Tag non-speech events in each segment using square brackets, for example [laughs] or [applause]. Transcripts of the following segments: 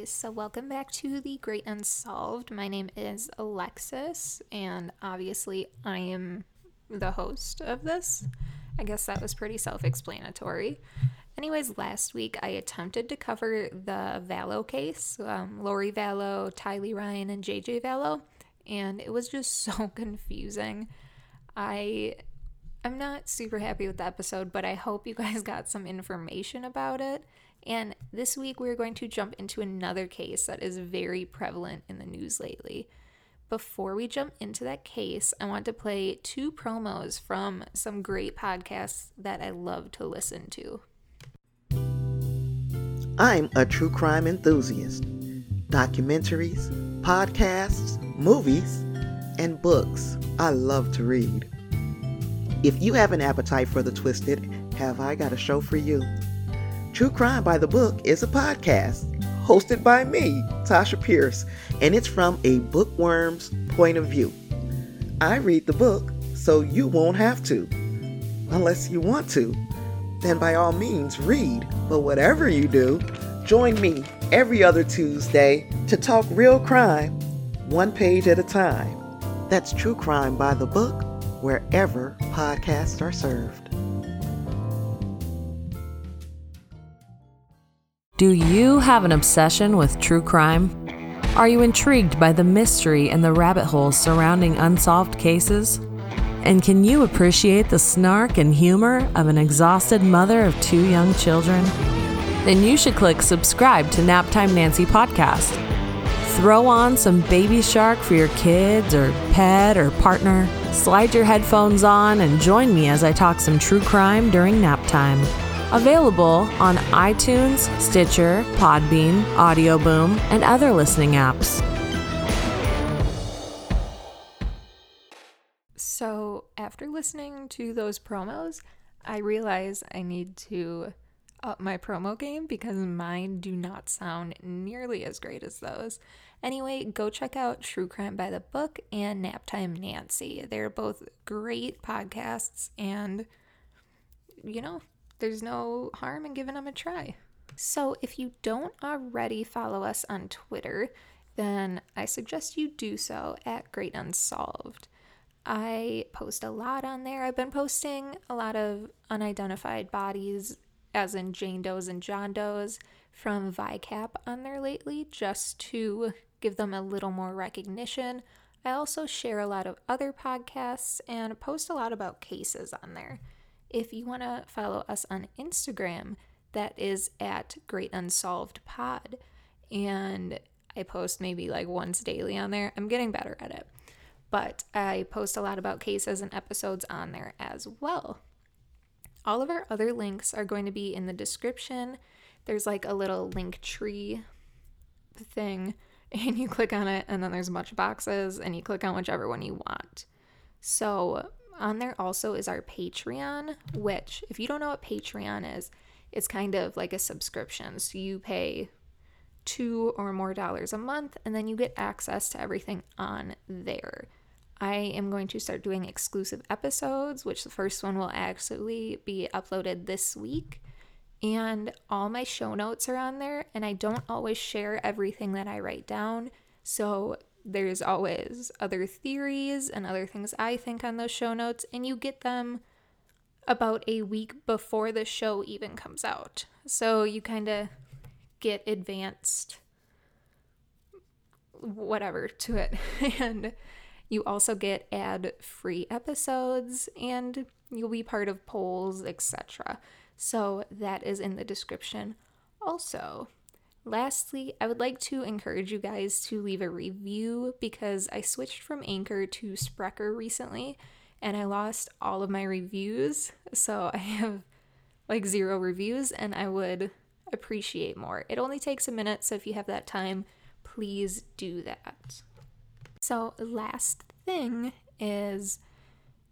Okay, so welcome back to The Great Unsolved. My name is Alexis, and obviously, I am the host of this. I guess that was pretty self explanatory. Anyways, last week I attempted to cover the Vallow case um, Lori Vallow, Tylee Ryan, and JJ Vallow, and it was just [laughs] so confusing. I. I'm not super happy with the episode, but I hope you guys got some information about it. And this week, we're going to jump into another case that is very prevalent in the news lately. Before we jump into that case, I want to play two promos from some great podcasts that I love to listen to. I'm a true crime enthusiast. Documentaries, podcasts, movies, and books. I love to read. If you have an appetite for the twisted, have I got a show for you? True Crime by the Book is a podcast hosted by me, Tasha Pierce, and it's from a bookworm's point of view. I read the book so you won't have to. Unless you want to, then by all means read. But whatever you do, join me every other Tuesday to talk real crime, one page at a time. That's True Crime by the Book, wherever podcasts are served. Do you have an obsession with true crime? Are you intrigued by the mystery and the rabbit holes surrounding unsolved cases? And can you appreciate the snark and humor of an exhausted mother of two young children? Then you should click subscribe to Naptime Nancy podcast. Throw on some Baby Shark for your kids or pet or partner. Slide your headphones on and join me as I talk some true crime during nap time. Available on iTunes, Stitcher, Podbean, Audio Boom, and other listening apps. So, after listening to those promos, I realize I need to up my promo game because mine do not sound nearly as great as those. Anyway, go check out True Crime by the Book and Naptime Nancy. They're both great podcasts, and you know, there's no harm in giving them a try. So, if you don't already follow us on Twitter, then I suggest you do so at Great Unsolved. I post a lot on there. I've been posting a lot of unidentified bodies, as in Jane Does and John Does, from VICAP on there lately, just to give them a little more recognition. I also share a lot of other podcasts and post a lot about cases on there. If you want to follow us on Instagram, that is at Great Unsolved Pod. And I post maybe like once daily on there. I'm getting better at it. But I post a lot about cases and episodes on there as well. All of our other links are going to be in the description. There's like a little link tree thing, [laughs] and you click on it, and then there's a bunch of boxes, and you click on whichever one you want. So on there also is our Patreon, which, if you don't know what Patreon is, it's kind of like a subscription. So you pay two or more dollars a month, and then you get access to everything on there. I am going to start doing exclusive episodes, which the first one will actually be uploaded this week. And all my show notes are on there, and I don't always share everything that I write down. So there's always other theories and other things I think on those show notes, and you get them about a week before the show even comes out. So you kind of get advanced whatever to it. [laughs] and you also get ad free episodes and you'll be part of polls, etc. So that is in the description also. Lastly, I would like to encourage you guys to leave a review because I switched from Anchor to Spreaker recently and I lost all of my reviews. So [laughs] I have like zero reviews and I would appreciate more. It only takes a minute, so if you have that time, please do that. So, last thing is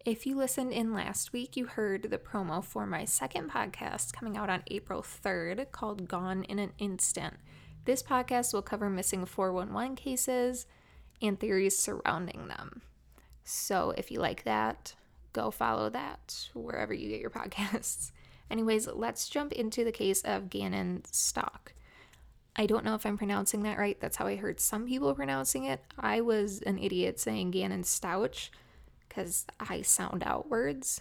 if you listened in last week, you heard the promo for my second podcast coming out on April 3rd called Gone in an Instant. This podcast will cover missing 411 cases and theories surrounding them. So if you like that, go follow that wherever you get your [laughs] podcasts. Anyways, let's jump into the case of Gannon Stauch. I don't know if I'm pronouncing that right. That's how I heard some people pronouncing it. I was an idiot saying Gannon Stouch because I sound out words.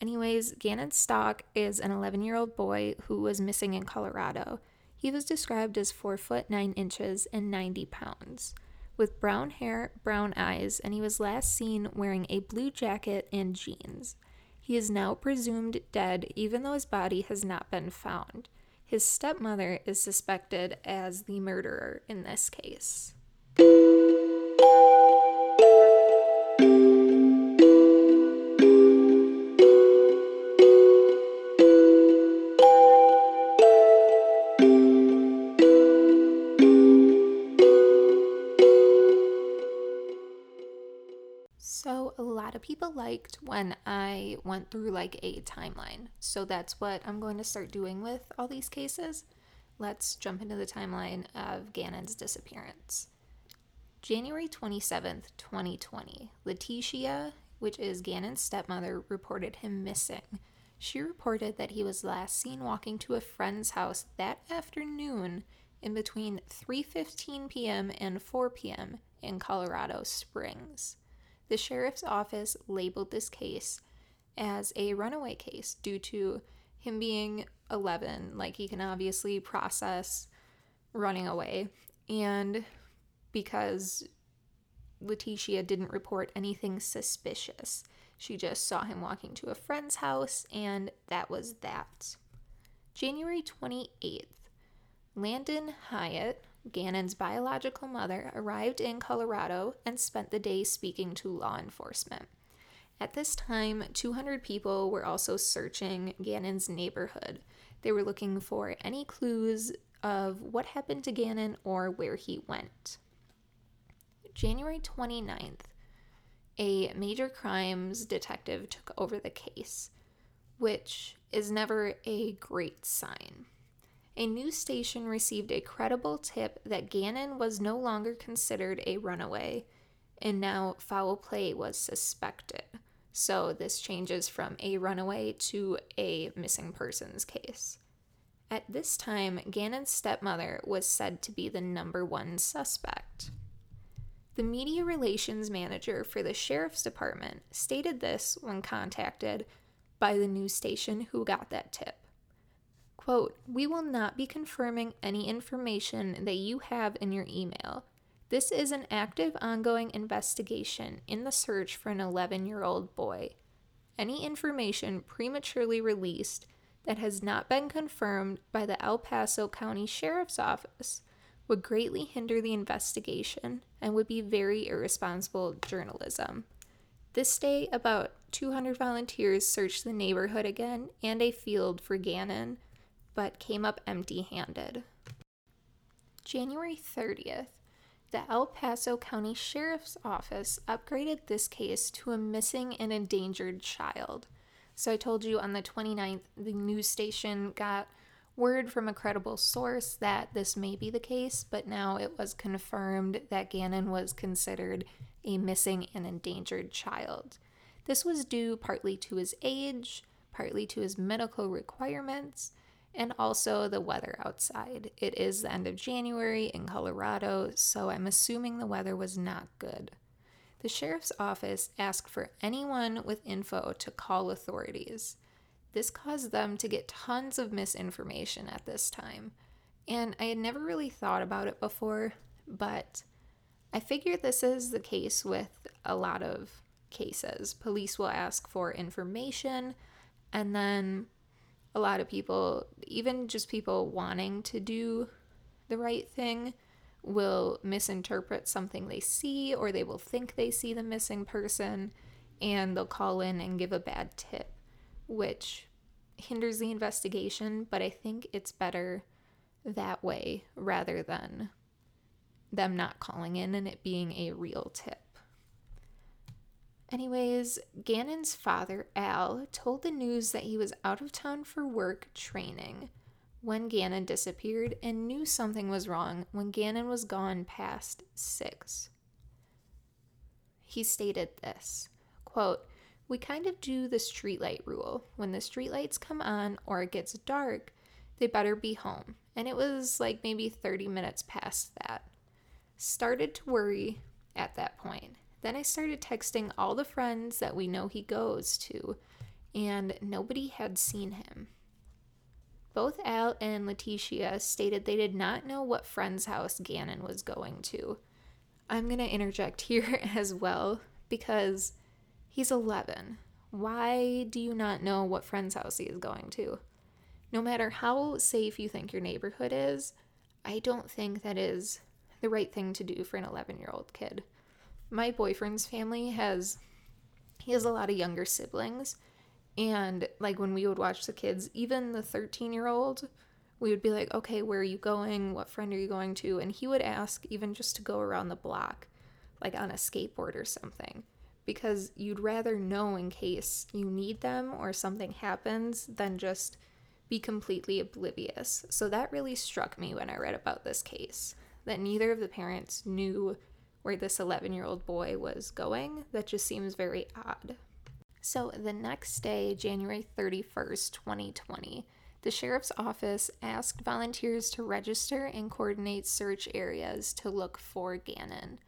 Anyways, Gannon Stauch is an 11 year old boy who was missing in Colorado. He was described as 4 foot 9 inches and 90 pounds, with brown hair, brown eyes, and he was last seen wearing a blue jacket and jeans. He is now presumed dead, even though his body has not been found. His stepmother is suspected as the murderer in this case. People liked when I went through like a timeline. So, that's what I'm going to start doing with all these cases. Let's jump into the timeline of Gannon's disappearance. January 27th, 2020, Letecia, which is Gannon's stepmother, reported him missing. She reported that he was last seen walking to a friend's house that afternoon in between 3:15 p.m. and 4 p.m. in Colorado Springs. The sheriff's office labeled this case as a runaway case due to him being 11. Like, he can obviously process running away. And because Letecia didn't report anything suspicious, she just saw him walking to a friend's house, and that was that. January 28th, Landen Hiatt, Gannon's biological mother arrived in Colorado and spent the day speaking to law enforcement. At this time, 200 people were also searching Gannon's neighborhood. They were looking for any clues of what happened to Gannon or where he went. January 29th, a major crimes detective took over the case, which is never a great sign a news station received a credible tip that Gannon was no longer considered a runaway, and now foul play was suspected. So this changes from a runaway to a missing persons case. At this time, Gannon's stepmother was said to be the number one suspect. The media relations manager for the sheriff's department stated this when contacted by the news station who got that tip. Quote, We will not be confirming any information that you have in your email. This is an active, ongoing investigation in the search for an 11 year old boy. Any information prematurely released that has not been confirmed by the El Paso County Sheriff's Office would greatly hinder the investigation and would be very irresponsible journalism. This day, about 200 volunteers searched the neighborhood again and a field for Gannon but came up empty handed. January 30th, the El Paso County Sheriff's Office upgraded this case to a missing and endangered child. So I told you on the 29th, the news station got word from a credible source that this may be the case, but now it was confirmed that Gannon was considered a missing and endangered child. This was due partly to his age, partly to his medical requirements, and also the weather outside. It is the end of January in Colorado, so I'm assuming the weather was not good. The sheriff's office asked for anyone with info to call authorities. This caused them to get tons of misinformation at this time. And I had never really thought about it before, but I figure this is the case with a lot of cases. Police will ask for information, and then a lot of people, even just people wanting to do the right thing, will misinterpret something they see or they will think they see the missing person and they'll call in and give a bad tip, which hinders the investigation, but I think it's better that way rather than them not calling in and it being a real tip. Anyways, Gannon's father, Al, told the news that he was out of town for work training when Gannon disappeared and knew something was wrong when Gannon was gone past six. He stated this quote, We kind of do the streetlight rule. When the streetlights come on or it gets dark, they better be home. And it was like maybe 30 minutes past that. Started to worry at that point. Then I started texting all the friends that we know he goes to, and nobody had seen him. Both Al and Letitia stated they did not know what friend's house Gannon was going to. I'm going to interject here [laughs] as well because he's 11. Why do you not know what friend's house he is going to? No matter how safe you think your neighborhood is, I don't think that is the right thing to do for an 11 year old kid. My boyfriend's family has, he has a lot of younger siblings. And like when we would watch the kids, even the 13 year old, we would be like, okay, where are you going? What friend are you going to? And he would ask even just to go around the block, like on a skateboard or something, because you'd rather know in case you need them or something happens than just be completely oblivious. So that really struck me when I read about this case that neither of the parents knew where this 11 year old boy was going. That just seems very odd. So the next day, January 31st, 2020, the sheriff's office asked volunteers to register and coordinate search areas to look for Gannon.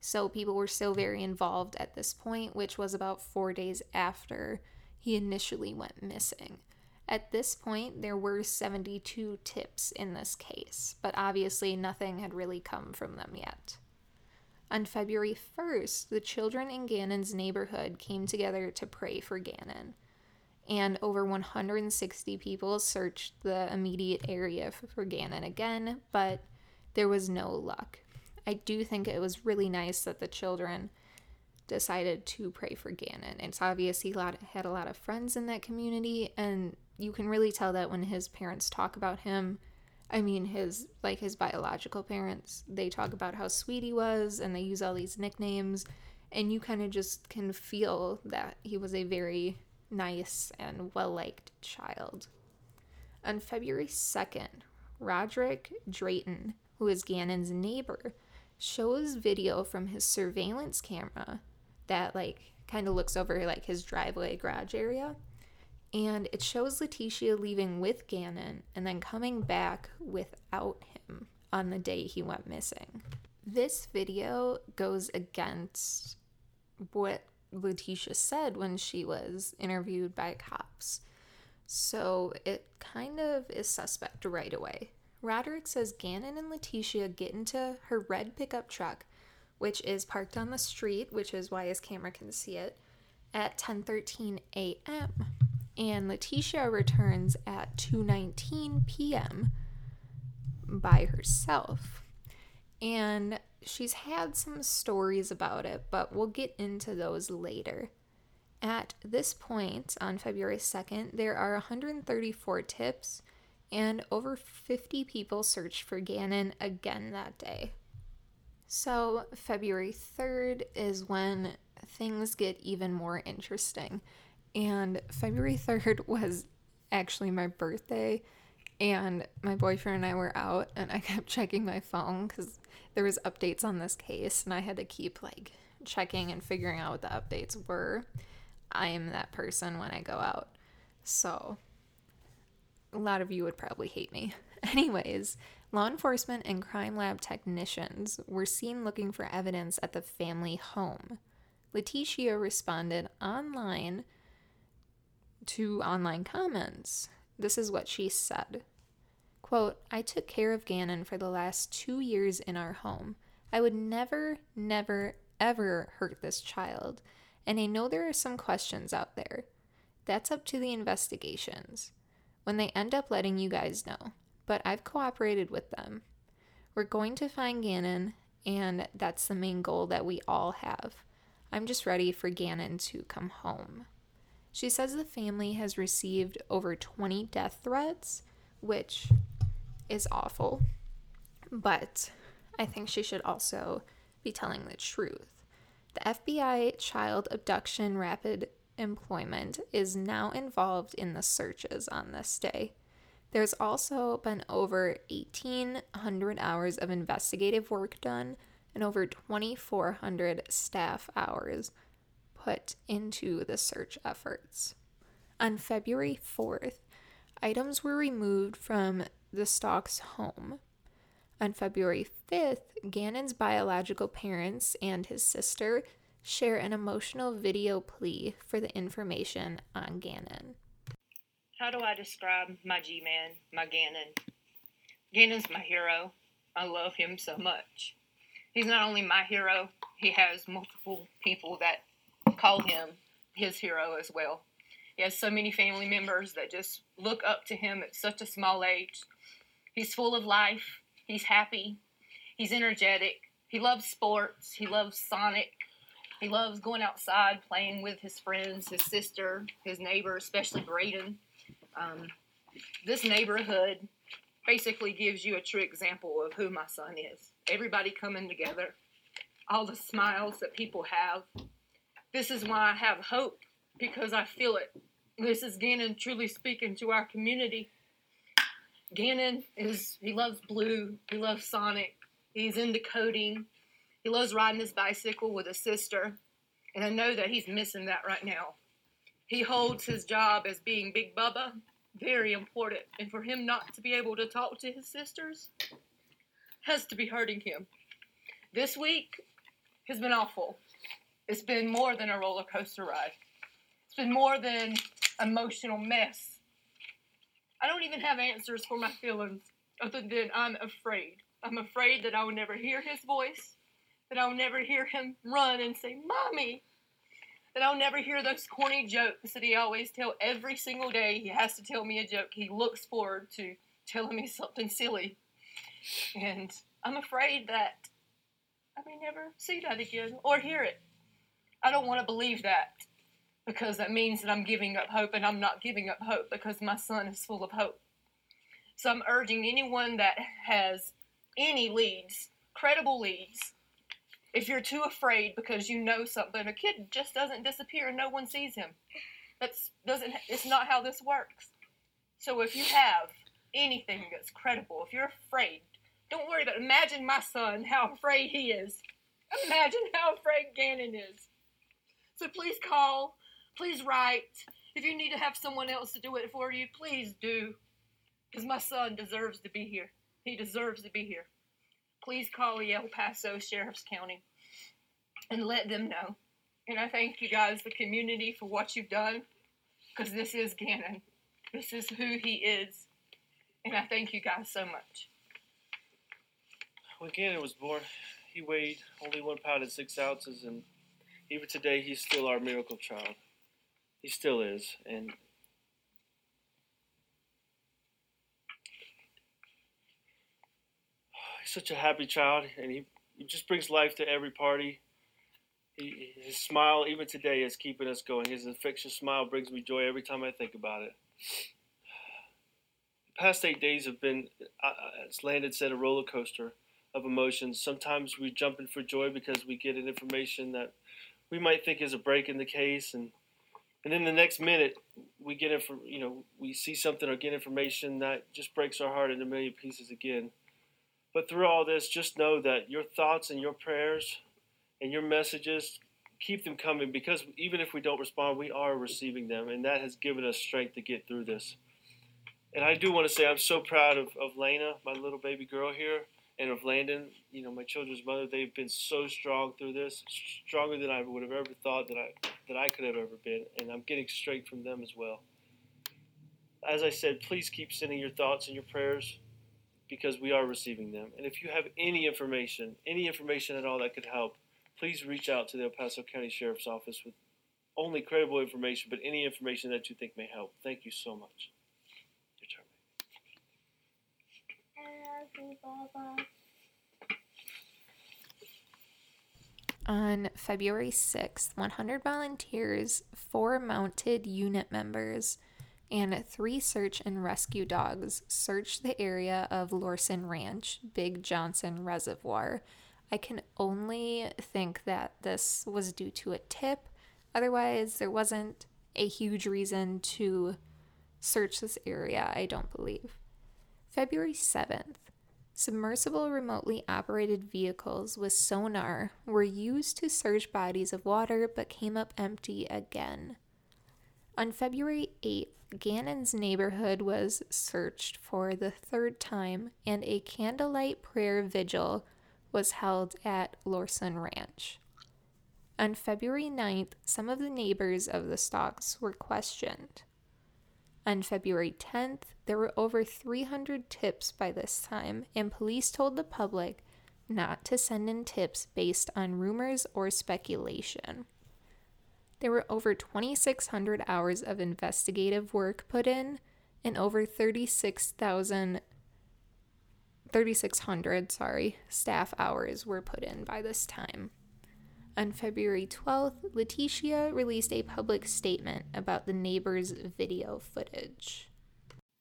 So people were still very involved at this point, which was about four days after he initially went missing. At this point, there were 72 tips in this case, but obviously nothing had really come from them yet. On February 1st, the children in Gannon's neighborhood came together to pray for Gannon, and over 160 people searched the immediate area for Gannon again, but there was no luck. I do think it was really nice that the children decided to pray for Gannon. It's obvious he had a lot of friends in that community, and you can really tell that when his parents talk about him. I mean, his like his biological parents, they talk about how sweet he was, and they use all these nicknames, and you kind of just can feel that he was a very nice and well liked child. On February 2nd, Roderick Drayton, who is Gannon's neighbor, shows video from his surveillance camera that like kind of looks over like his driveway garage area and it shows Letecia leaving with Gannon and then coming back without him on the day he went missing. This video goes against what Letecia said when she was interviewed by cops. So it kind of is suspect right away. Roderick says Gannon and Letitia get into her red pickup truck, which is parked on the street, which is why his camera can see it, at 10:13 a.m and Letecia returns at 2:19 p.m. by herself. And she's had some stories about it, but we'll get into those later. At this point on February 2nd, there are 134 tips and over 50 people searched for Gannon again that day. So, February 3rd is when things get even more interesting. And February 3rd [laughs] was actually my birthday and my boyfriend and I were out and I kept checking my phone cuz there was updates on this case and I had to keep like checking and figuring out what the updates were. I am that person when I go out. So a lot of you would probably hate me. [laughs] Anyways, law enforcement and crime lab technicians were seen looking for evidence at the family home. Letecia responded online to online comments. This is what she said. Quote, I took care of Gannon for the last two years in our home. I would never, never, ever hurt this child, and I know there are some questions out there. That's up to the investigations when they end up letting you guys know, but I've cooperated with them. We're going to find Gannon, and that's the main goal that we all have. I'm just ready for Gannon to come home. She says the family has received over 20 death threats, which is awful. But I think she should also be telling the truth. The FBI child abduction rapid deployment is now involved in the searches on this day. There's also been over 1,800 hours of investigative work done and over 2,400 staff hours put into the search efforts. On February 4th, items were removed from the Stauchs' home. On February 5th, Gannon's biological parents and his sister share an emotional video plea for the information on Gannon. How do I describe my G Man, my Gannon? Gannon's my hero. I love him so much. He's not only my hero, he has multiple people that call him his hero as well. He has so many family members that just look up to him at such a small age. He's full of life. He's happy. He's energetic. He loves sports. He loves Sonic. He loves going outside, playing with his friends, his sister, his neighbor, especially Braden. Um, this neighborhood basically gives you a true example of who my son is. Everybody coming together, all the smiles that people have. This is why I have hope because I feel it. This is Gannon truly speaking to our community. Gannon is, he loves blue, he loves Sonic, he's into coding, he loves riding his bicycle with his sister, and I know that he's missing that right now. He holds his job as being Big Bubba very important, and for him not to be able to talk to his sisters has to be hurting him. This week has been awful. It's been more than a roller coaster ride. It's been more than emotional mess. I don't even have answers for my feelings other than I'm afraid. I'm afraid that I will never hear his voice, that I'll never hear him run and say, Mommy, that I'll never hear those corny jokes that he always tell every single day. He has to tell me a joke. He looks forward to telling me something silly. And I'm afraid that I may never see that again or hear it. I don't want to believe that because that means that I'm giving up hope, and I'm not giving up hope because my son is full of hope. So I'm urging anyone that has any leads, credible leads, if you're too afraid because you know something, a kid just doesn't disappear and no one sees him. That's doesn't it's not how this works. So if you have anything that's credible, if you're afraid, don't worry about it. Imagine my son, how afraid he is. Imagine how afraid Gannon is. So please call, please write. If you need to have someone else to do it for you, please do. Because my son deserves to be here. He deserves to be here please call the El Paso Sheriff's County and let them know. And I thank you guys, the community, for what you've done, because this is Gannon. This is who he is. And I thank you guys so much. When Gannon was born, he weighed only one pound and six ounces, and even today, he's still our miracle child. He still is. And he's such a happy child, and he, he just brings life to every party. He, his smile, even today, is keeping us going. His infectious smile brings me joy every time I think about it. The past eight days have been, uh, uh, as Landen said, a roller coaster of emotions. Sometimes we jump in for joy because we get an information that we might think is a break in the case, and and then the next minute we get info, you know, we see something or get information that just breaks our heart into a million pieces again. But through all this, just know that your thoughts and your prayers and your messages keep them coming because even if we don't respond, we are receiving them, and that has given us strength to get through this. And I do want to say I'm so proud of, of Lena, my little baby girl here, and of Landen, you know, my children's mother. They've been so strong through this, stronger than I would have ever thought that I that I could have ever been, and I'm getting strength from them as well. As I said, please keep sending your thoughts and your prayers because we are receiving them. And if you have any information, any information at all that could help, please reach out to the El Paso County Sheriff's Office with only credible information, but any information that you think may help. Thank you so much. Your turn. On February 6th, 100 volunteers, four mounted unit members, and three search and rescue dogs searched the area of Lorson Ranch, Big Johnson Reservoir. I can only think that this was due to a tip. Otherwise, there wasn't a huge reason to search this area, I don't believe. February 7th, Submersible remotely operated vehicles with sonar were used to search bodies of water but came up empty again. On February 8th, Gannon's neighborhood was searched for the third time, and a candlelight prayer vigil was held at Lorson Ranch. On February 9th, some of the neighbors of the Stauchs were questioned. On February 10th, there were over 300 tips by this time, and police told the public not to send in tips based on rumors or speculation. There were over 2,600 hours of investigative work put in, and over 36,000 3600 sorry staff hours were put in by this time on February 12th, Letecia released a public statement about the neighbor's video footage.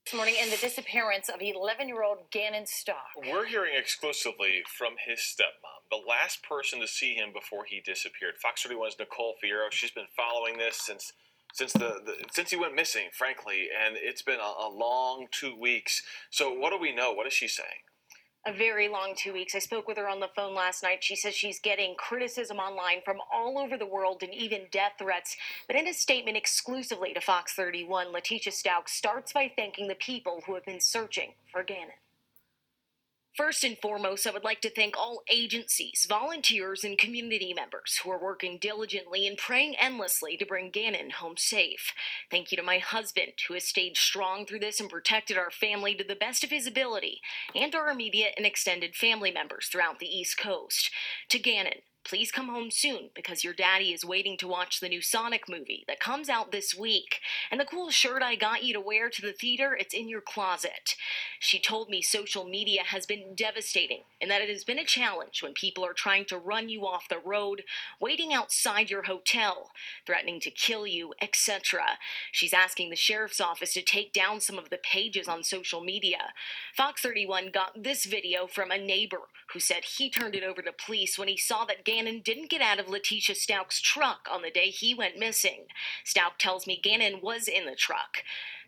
This morning, in the disappearance of 11 year old Gannon Stauch. We're hearing exclusively from his stepmom, the last person to see him before he disappeared. Fox 31's Nicole Fierro. She's been following this since since the, the, since he went missing, frankly, and it's been a, a long two weeks. So, what do we know? What is she saying? A very long two weeks. I spoke with her on the phone last night. She says she's getting criticism online from all over the world and even death threats. But in a statement exclusively to Fox 31, Letecia Stauch starts by thanking the people who have been searching for Gannon. First and foremost, I would like to thank all agencies, volunteers, and community members who are working diligently and praying endlessly to bring Gannon home safe. Thank you to my husband, who has stayed strong through this and protected our family to the best of his ability, and our immediate and extended family members throughout the East Coast. To Gannon, please come home soon because your daddy is waiting to watch the new Sonic movie that comes out this week. And the cool shirt I got you to wear to the theater, it's in your closet. She told me social media has been devastating and that it has been a challenge when people are trying to run you off the road, waiting outside your hotel, threatening to kill you, etc. She's asking the sheriff's office to take down some of the pages on social media. Fox 31 got this video from a neighbor who said he turned it over to police when he saw that Gannon didn't get out of Letecia Stauch's truck on the day he went missing. Stauch tells me Gannon was in the truck.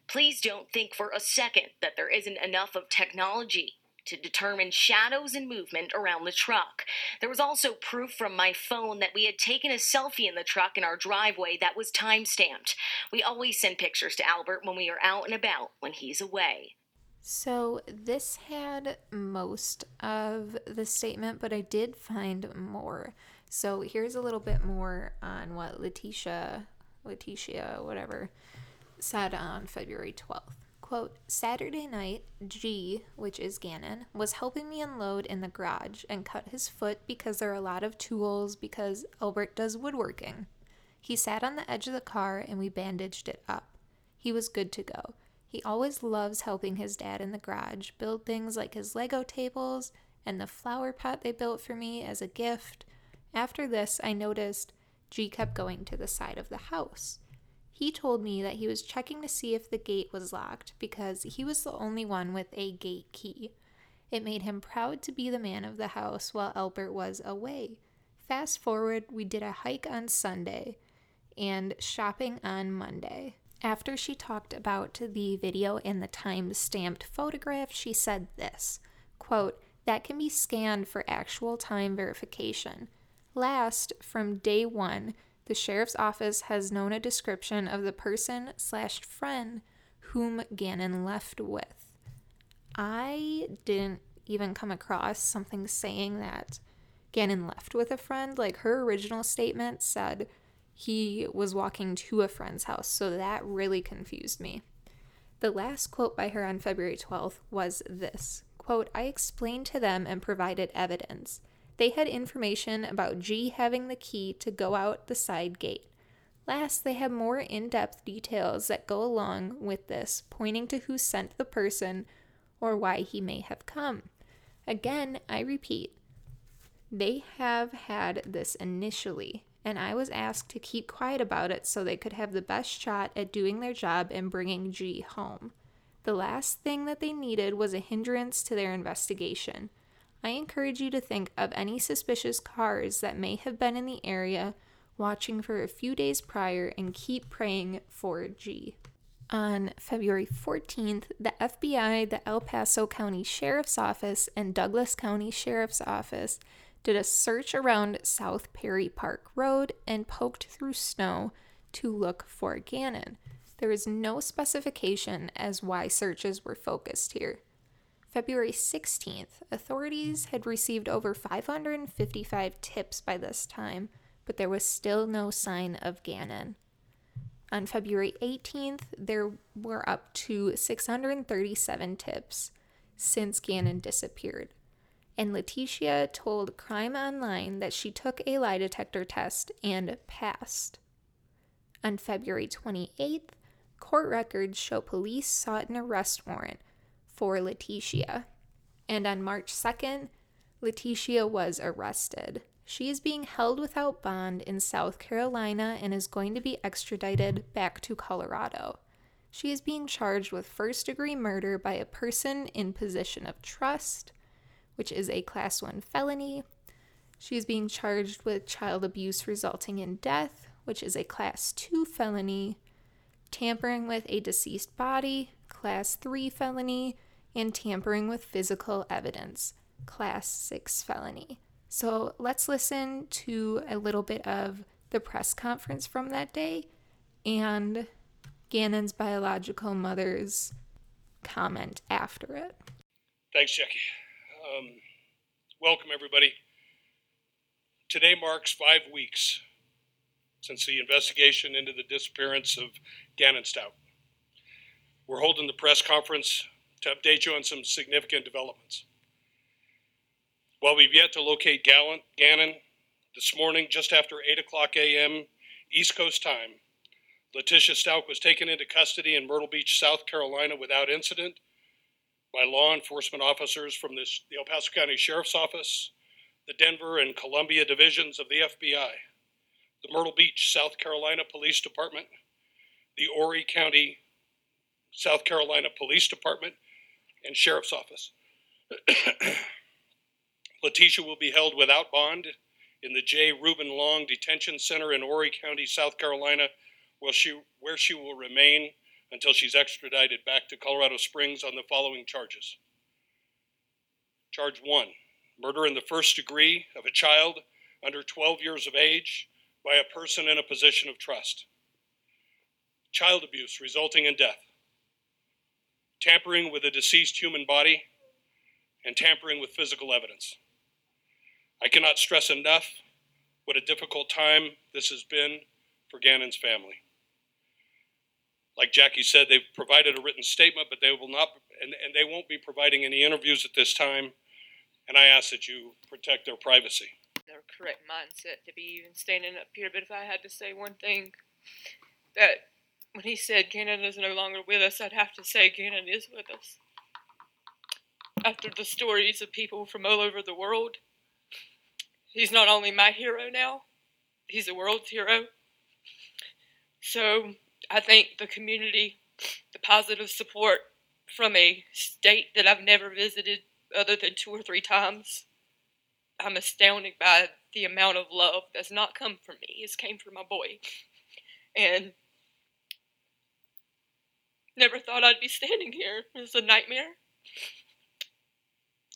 Please don't think for a second that there isn't enough of technology to determine shadows and movement around the truck. There was also proof from my phone that we had taken a selfie in the truck in our driveway that was time stamped. We always send pictures to Albert when we are out and about when he's away. So, this had most of the statement, but I did find more. So, here's a little bit more on what Letecia, Letecia, whatever, said on February 12th. Quote, Saturday night, G, which is Gannon, was helping me unload in the garage and cut his foot because there are a lot of tools because Albert does woodworking. He sat on the edge of the car and we bandaged it up. He was good to go. He always loves helping his dad in the garage build things like his Lego tables and the flower pot they built for me as a gift. After this, I noticed G kept going to the side of the house. He told me that he was checking to see if the gate was locked because he was the only one with a gate key. It made him proud to be the man of the house while Albert was away. Fast forward, we did a hike on Sunday and shopping on Monday. After she talked about the video and the time stamped photograph, she said this quote, that can be scanned for actual time verification. Last, from day one, the sheriff's office has known a description of the person slash friend whom Gannon left with. I didn't even come across something saying that Gannon left with a friend. Like her original statement said he was walking to a friend's house, so that really confused me. The last quote by her on February 12th was this Quote, I explained to them and provided evidence. They had information about G having the key to go out the side gate. Last, they have more in depth details that go along with this, pointing to who sent the person or why he may have come. Again, I repeat, they have had this initially, and I was asked to keep quiet about it so they could have the best shot at doing their job and bringing G home. The last thing that they needed was a hindrance to their investigation. I encourage you to think of any suspicious cars that may have been in the area watching for a few days prior and keep praying for G. On February 14th, the FBI, the El Paso County Sheriff's Office, and Douglas County Sheriff's Office did a search around South Perry Park Road and poked through snow to look for Gannon. There is no specification as why searches were focused here. February 16th, authorities had received over 555 tips by this time, but there was still no sign of Gannon. On February 18th, there were up to 637 tips since Gannon disappeared and Letecia told Crime Online that she took a lie detector test and passed. On February 28th, court records show police sought an arrest warrant for Letecia. And on March 2nd, Letitia was arrested. She is being held without bond in South Carolina and is going to be extradited back to Colorado. She is being charged with first degree murder by a person in position of trust, which is a class 1 felony. She is being charged with child abuse resulting in death, which is a class 2 felony, tampering with a deceased body, class 3 felony, and tampering with physical evidence, class 6 felony. So let's listen to a little bit of the press conference from that day and Gannon's biological mother's comment after it. Thanks, Jackie. Um, welcome, everybody. Today marks five weeks since the investigation into the disappearance of Gannon Stauch. We're holding the press conference to update you on some significant developments. While we've yet to locate Gallant, Gannon, this morning, just after 8 o'clock a.m. East Coast time, Letecia Stauch was taken into custody in Myrtle Beach, South Carolina without incident by law enforcement officers from this, the El Paso County Sheriff's Office, the Denver and Columbia divisions of the FBI, the Myrtle Beach, South Carolina Police Department, the Horry County, South Carolina Police Department, and Sheriff's Office. [coughs] Letecia will be held without bond in the J. Reuben Long Detention Center in Horry County, South Carolina, where she, where she will remain until she's extradited back to Colorado Springs on the following charges. Charge one murder in the first degree of a child under 12 years of age by a person in a position of trust, child abuse resulting in death, tampering with a deceased human body, and tampering with physical evidence. I cannot stress enough what a difficult time this has been for Gannon's family. Like Jackie said, they've provided a written statement, but they will not, and, and they won't be providing any interviews at this time. And I ask that you protect their privacy. Their correct mindset to be even standing up here. But if I had to say one thing, that when he said Gannon is no longer with us, I'd have to say Gannon is with us. After the stories of people from all over the world, he's not only my hero now, he's a world's hero. So I think the community, the positive support from a state that I've never visited other than two or three times, I'm astounded by the amount of love that's not come from me. It's came from my boy. And never thought I'd be standing here. It's a nightmare.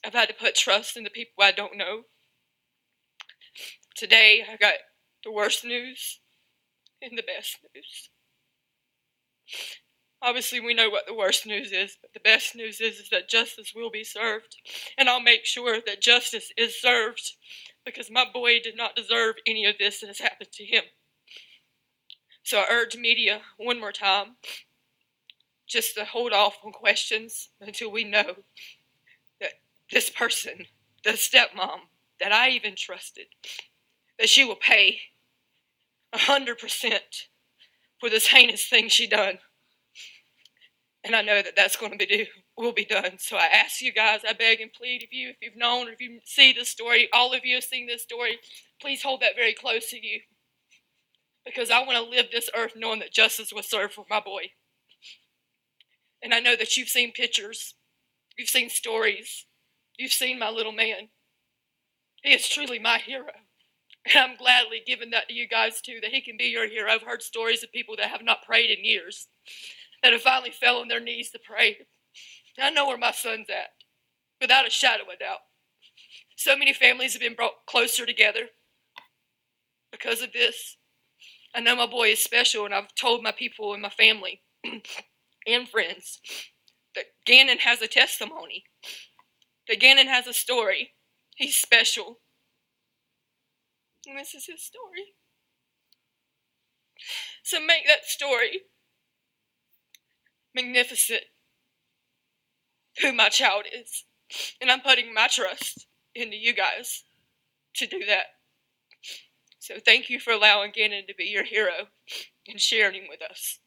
I've had to put trust in the people I don't know. Today, I got the worst news and the best news. Obviously, we know what the worst news is, but the best news is, is that justice will be served. And I'll make sure that justice is served because my boy did not deserve any of this that has happened to him. So I urge media one more time just to hold off on questions until we know that this person, the stepmom that I even trusted, that she will pay a hundred percent for this heinous thing she done. And I know that that's going to be do will be done. So I ask you guys, I beg and plead of you, if you've known or if you see this story, all of you have seen this story, please hold that very close to you. Because I want to live this earth knowing that justice was served for my boy. And I know that you've seen pictures, you've seen stories, you've seen my little man. He is truly my hero. I'm gladly giving that to you guys too, that he can be your hero. I've heard stories of people that have not prayed in years, that have finally fell on their knees to pray. I know where my son's at, without a shadow of a doubt. So many families have been brought closer together because of this. I know my boy is special, and I've told my people and my family [clears throat] and friends that Gannon has a testimony, that Gannon has a story. He's special. And this is his story. So make that story magnificent who my child is. And I'm putting my trust into you guys to do that. So thank you for allowing Gannon to be your hero and sharing with us.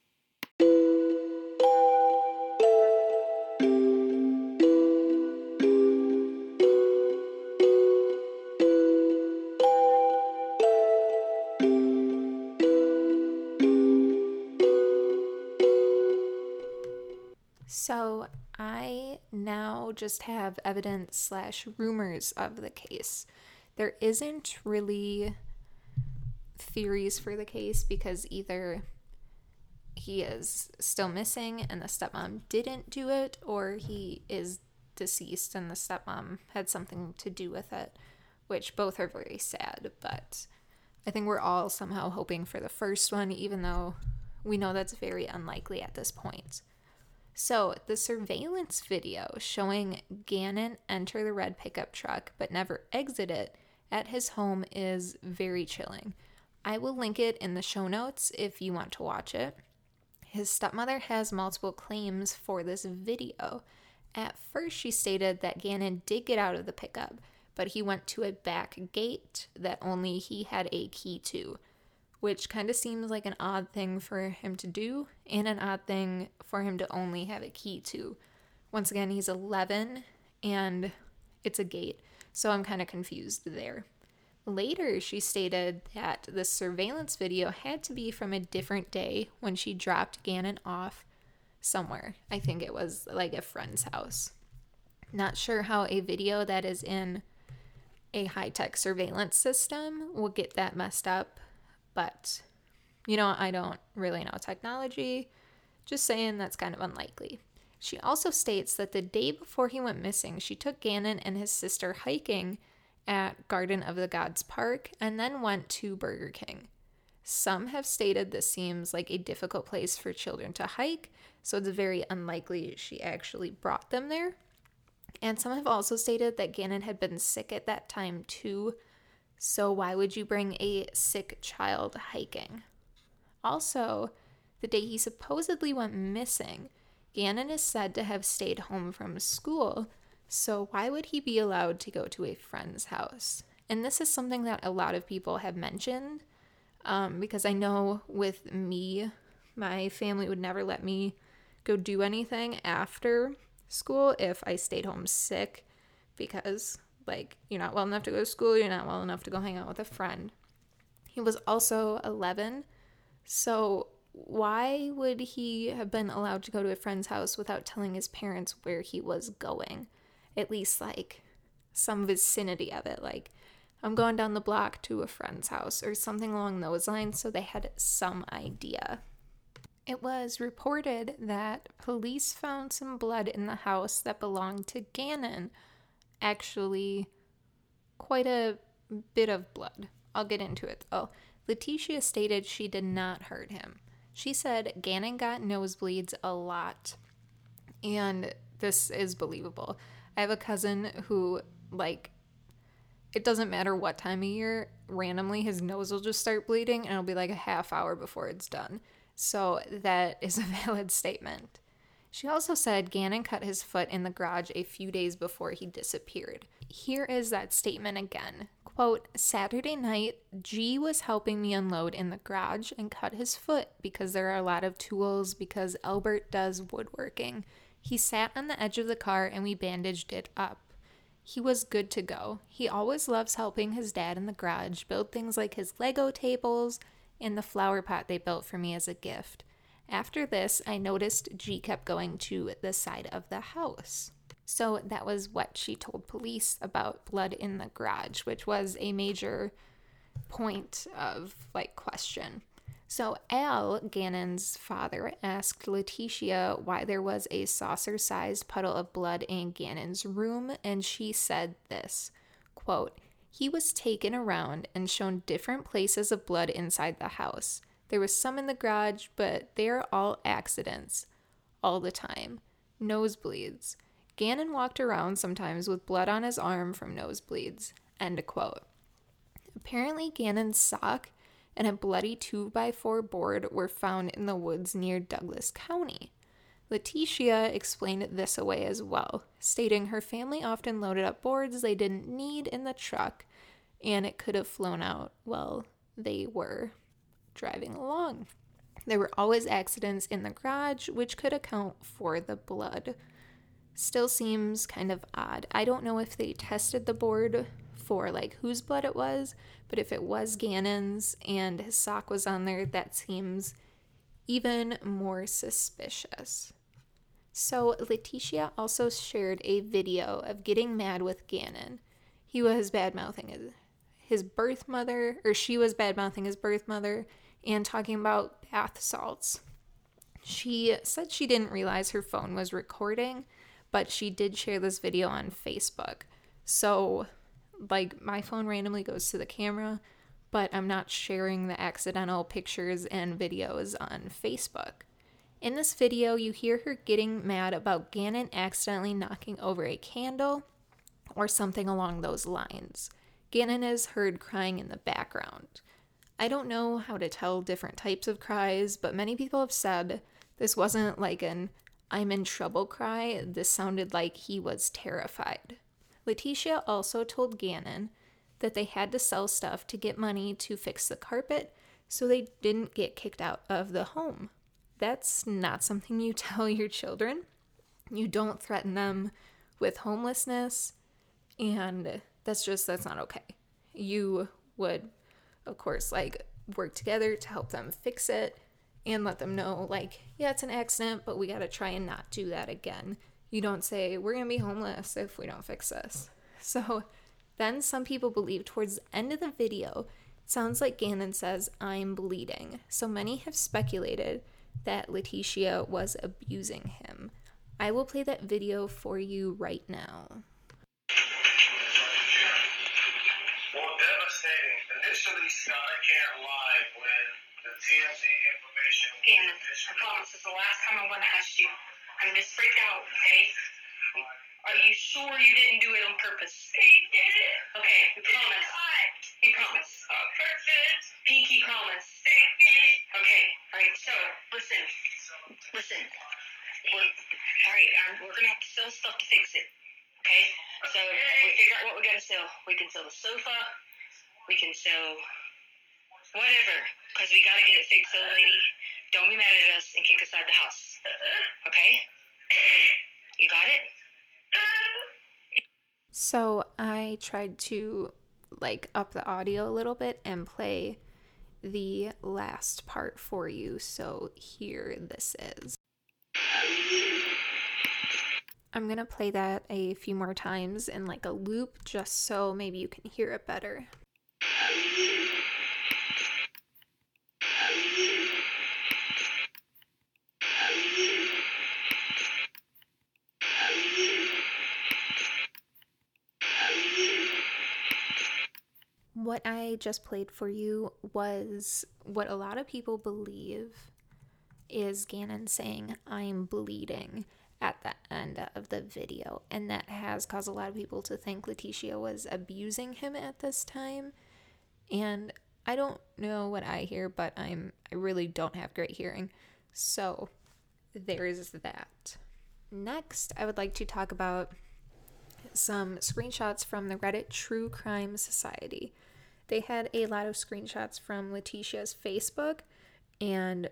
Just have evidence slash rumors of the case. There isn't really theories for the case because either he is still missing and the stepmom didn't do it, or he is deceased and the stepmom had something to do with it, which both are very sad. But I think we're all somehow hoping for the first one, even though we know that's very unlikely at this point. So, the surveillance video showing Gannon enter the red pickup truck but never exit it at his home is very chilling. I will link it in the show notes if you want to watch it. His stepmother has multiple claims for this video. At first, she stated that Gannon did get out of the pickup, but he went to a back gate that only he had a key to which kind of seems like an odd thing for him to do and an odd thing for him to only have a key to. Once again, he's 11 and it's a gate, so I'm kind of confused there. Later, she stated that the surveillance video had to be from a different day when she dropped Gannon off somewhere. I think it was like a friend's house. Not sure how a video that is in a high tech surveillance system will get that messed up but, you know, I don't really know technology. Just saying that's kind of unlikely. She also states that the day before he went missing, she took Gannon and his sister hiking at Garden of the Gods Park and then went to Burger King. Some have stated this seems like a difficult place for children to hike, so it's very unlikely she actually brought them there. And some have also stated that Gannon had been sick at that time too, so, why would you bring a sick child hiking? Also, the day he supposedly went missing, Gannon is said to have stayed home from school. So, why would he be allowed to go to a friend's house? And this is something that a lot of people have mentioned um, because I know with me, my family would never let me go do anything after school if I stayed home sick because like, you're not well enough to go to school, you're not well enough to go hang out with a friend. He was also 11. So, why would he have been allowed to go to a friend's house without telling his parents where he was going? At least, like, some vicinity of it. Like, I'm going down the block to a friend's house or something along those lines, so they had some idea. It was reported that police found some blood in the house that belonged to Gannon, actually quite a bit of blood. I'll get into it though. Letecia stated she did not hurt him. She said Gannon got nosebleeds a lot. And this is believable. I have a cousin who, like, it doesn't matter what time of year, randomly his nose will just start bleeding and it'll be like a half hour before it's done. So that is a [laughs] valid statement. She also said Gannon cut his foot in the garage a few days before he disappeared. Here is that statement again. Quote, Saturday night, G was helping me unload in the garage and cut his foot because there are a lot of tools because Albert does woodworking. He sat on the edge of the car and we bandaged it up. He was good to go. He always loves helping his dad in the garage build things like his Lego tables and the flower pot they built for me as a gift. After this, I noticed G kept going to the side of the house. So that was what she told police about blood in the garage, which was a major point of like question. So Al, Gannon's father, asked Letecia why there was a saucer sized puddle of blood in Gannon's room, and she said this quote, He was taken around and shown different places of blood inside the house. There was some in the garage, but they're all accidents. All the time. Nosebleeds. Gannon walked around sometimes with blood on his arm from nosebleeds. End quote. Apparently, Gannon's sock and a bloody 2x4 board were found in the woods near Douglas County. Letecia explained this away as well, stating her family often loaded up boards they didn't need in the truck and it could have flown out Well, they were driving along. There were always accidents in the garage, which could account for the blood. Still seems kind of odd. I don't know if they tested the board for like whose blood it was, but if it was Gannon's and his sock was on there, that seems even more suspicious. So, Letecia also shared a video of getting mad with Gannon. He was bad mouthing his, his birth mother, or she was bad mouthing his birth mother, and talking about bath salts. She said she didn't realize her phone was recording, but she did share this video on Facebook. So, like, my phone randomly goes to the camera, but I'm not sharing the accidental pictures and videos on Facebook. In this video, you hear her getting mad about Gannon accidentally knocking over a candle or something along those lines. Gannon is heard crying in the background. I don't know how to tell different types of cries, but many people have said this wasn't like an I'm in trouble cry. This sounded like he was terrified. Letecia also told Gannon that they had to sell stuff to get money to fix the carpet so they didn't get kicked out of the home. That's not something you [laughs] tell your children. You don't threaten them with homelessness, and that's just, that's not okay. You would of course, like work together to help them fix it and let them know, like, yeah, it's an accident, but we got to try and not do that again. You don't say, we're going to be homeless if we don't fix this. So then some people believe towards the end of the video, it sounds like Gannon says, I'm bleeding. So many have speculated that Letecia was abusing him. I will play that video for you right now. Gannon, I promise it's the last time I'm going to ask you. I'm just freaked out, okay? Are you sure you didn't do it on purpose? He did it. Okay, we promise. He promise. On purpose. Pinky promise. Pinky. Okay, alright, so, listen. Listen. We're, alright, um, we're going to have to sell stuff to fix it. Okay? So, we figure out what we got to sell. We can sell the sofa we can sell whatever, because we gotta get it fixed, so lady. Don't be mad at us and kick us out of the house. Okay? You got it? So I tried to like up the audio a little bit and play the last part for you. So here this is. I'm going to play that a few more times in like a loop just so maybe you can hear it better. What I just played for you was what a lot of people believe is Gannon saying, I'm bleeding at the end of the video. And that has caused a lot of people to think Letecia was abusing him at this time. And I don't know what I hear, but I'm I really don't have great hearing. So there's that. next, I would like to talk about some screenshots from the Reddit True Crime Society. They had a lot of screenshots from Letecia's Facebook, and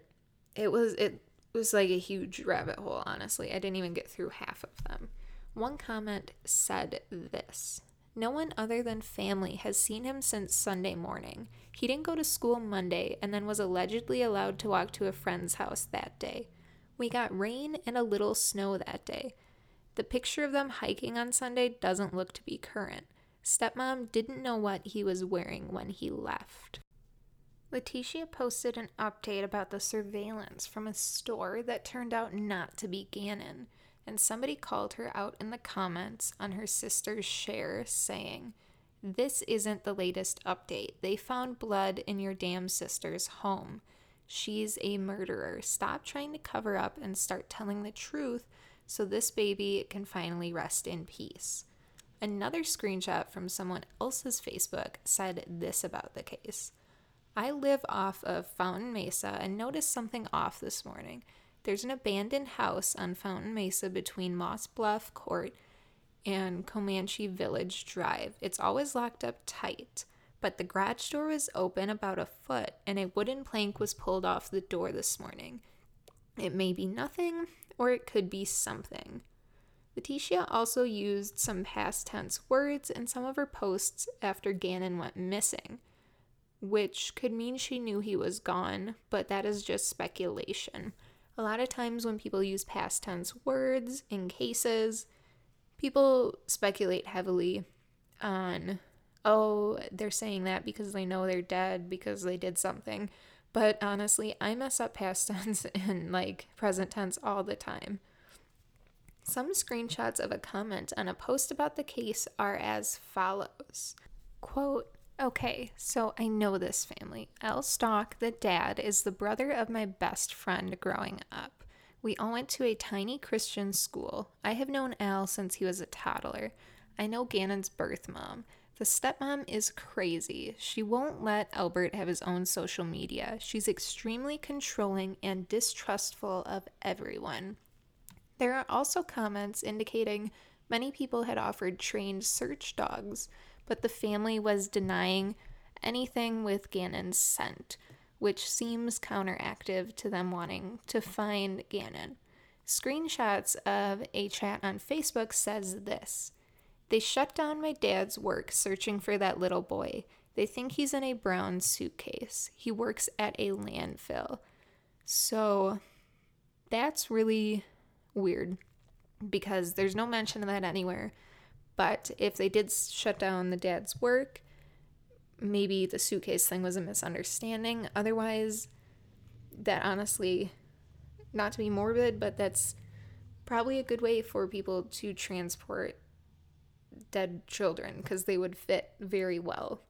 it was it was like a huge rabbit hole, honestly. I didn't even get through half of them. One comment said this No one other than family has seen him since Sunday morning. He didn't go to school Monday and then was allegedly allowed to walk to a friend's house that day. We got rain and a little snow that day. The picture of them hiking on Sunday doesn't look to be current. Stepmom didn't know what he was wearing when he left. Letecia posted an update about the surveillance from a store that turned out not to be Gannon, and somebody called her out in the comments on her sister's share saying, This isn't the latest update. They found blood in your damn sister's home. She's a murderer. Stop trying to cover up and start telling the truth so this baby can finally rest in peace. Another screenshot from someone else's Facebook said this about the case. I live off of Fountain Mesa and noticed something off this morning. There's an abandoned house on Fountain Mesa between Moss Bluff Court and Comanche Village Drive. It's always locked up tight, but the garage door was open about a foot and a wooden plank was pulled off the door this morning. It may be nothing, or it could be something. Letecia also used some past tense words in some of her posts after Gannon went missing, which could mean she knew he was gone, but that is just speculation. A lot of times when people use past tense words in cases, people speculate heavily on, oh, they're saying that because they know they're dead, because they did something. But honestly, I mess up past [laughs] tense and like present tense all the time. Some screenshots of a comment on a post about the case are as follows Quote, Okay, so I know this family. Al Stauch, the dad, is the brother of my best friend growing up. We all went to a tiny Christian school. I have known Al since he was a toddler. I know Gannon's birth mom. The stepmom is crazy. She won't let Albert have his own social media. She's extremely controlling and distrustful of everyone. There are also comments indicating many people had offered trained search dogs, but the family was denying anything with Gannon's scent, which seems counteractive to them wanting to find Gannon. Screenshots of a chat on Facebook says this. They shut down my dad's work searching for that little boy. They think he's in a brown suitcase. He works at a landfill. So that's really weird because there's no mention of that anywhere. But if they did shut down the dad's work, maybe the suitcase thing was a misunderstanding. Otherwise, that honestly, not to be morbid, but that's probably a good way for people to transport dead children because they would fit very well.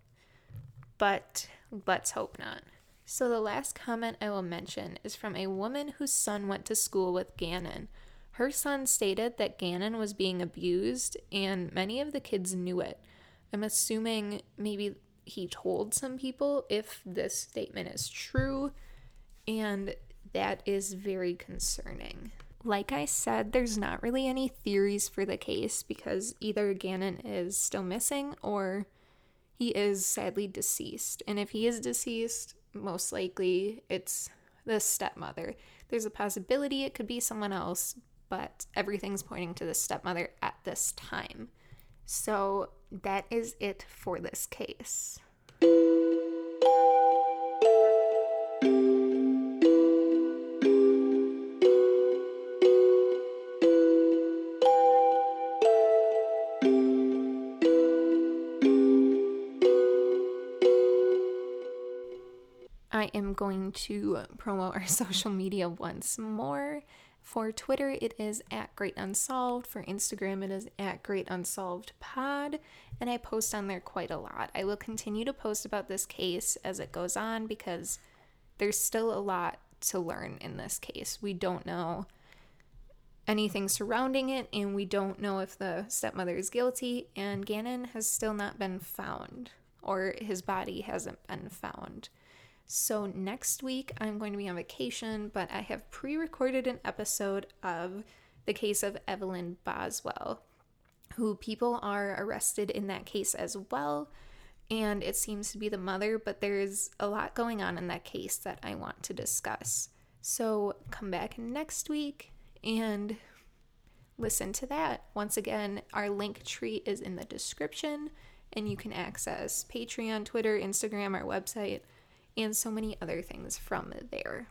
But let's hope not. So, the last comment I will mention is from a woman whose son went to school with Gannon. Her son stated that Gannon was being abused, and many of the kids knew it. I'm assuming maybe he told some people if this statement is true, and that is very concerning. Like I said, there's not really any theories for the case because either Gannon is still missing or he is sadly deceased. And if he is deceased, most likely it's the stepmother. There's a possibility it could be someone else, but everything's pointing to the stepmother at this time. So that is it for this case. I am going to promote our [laughs] social media once more. For Twitter, it is at Great Unsolved. For Instagram, it is at Great Unsolved Pod, and I post on there quite a lot. I will continue to post about this case as it goes on because there's still a lot to learn in this case. We don't know anything surrounding it, and we don't know if the stepmother is guilty, and Gannon has still not been found, or his body hasn't been found. So, next week I'm going to be on vacation, but I have pre recorded an episode of the case of Evelyn Boswell, who people are arrested in that case as well. And it seems to be the mother, but there's a lot going on in that case that I want to discuss. So come back next week and listen to that. Once again, our link tree is in the description, and you can access Patreon, Twitter, Instagram, our website, and so many other things from there.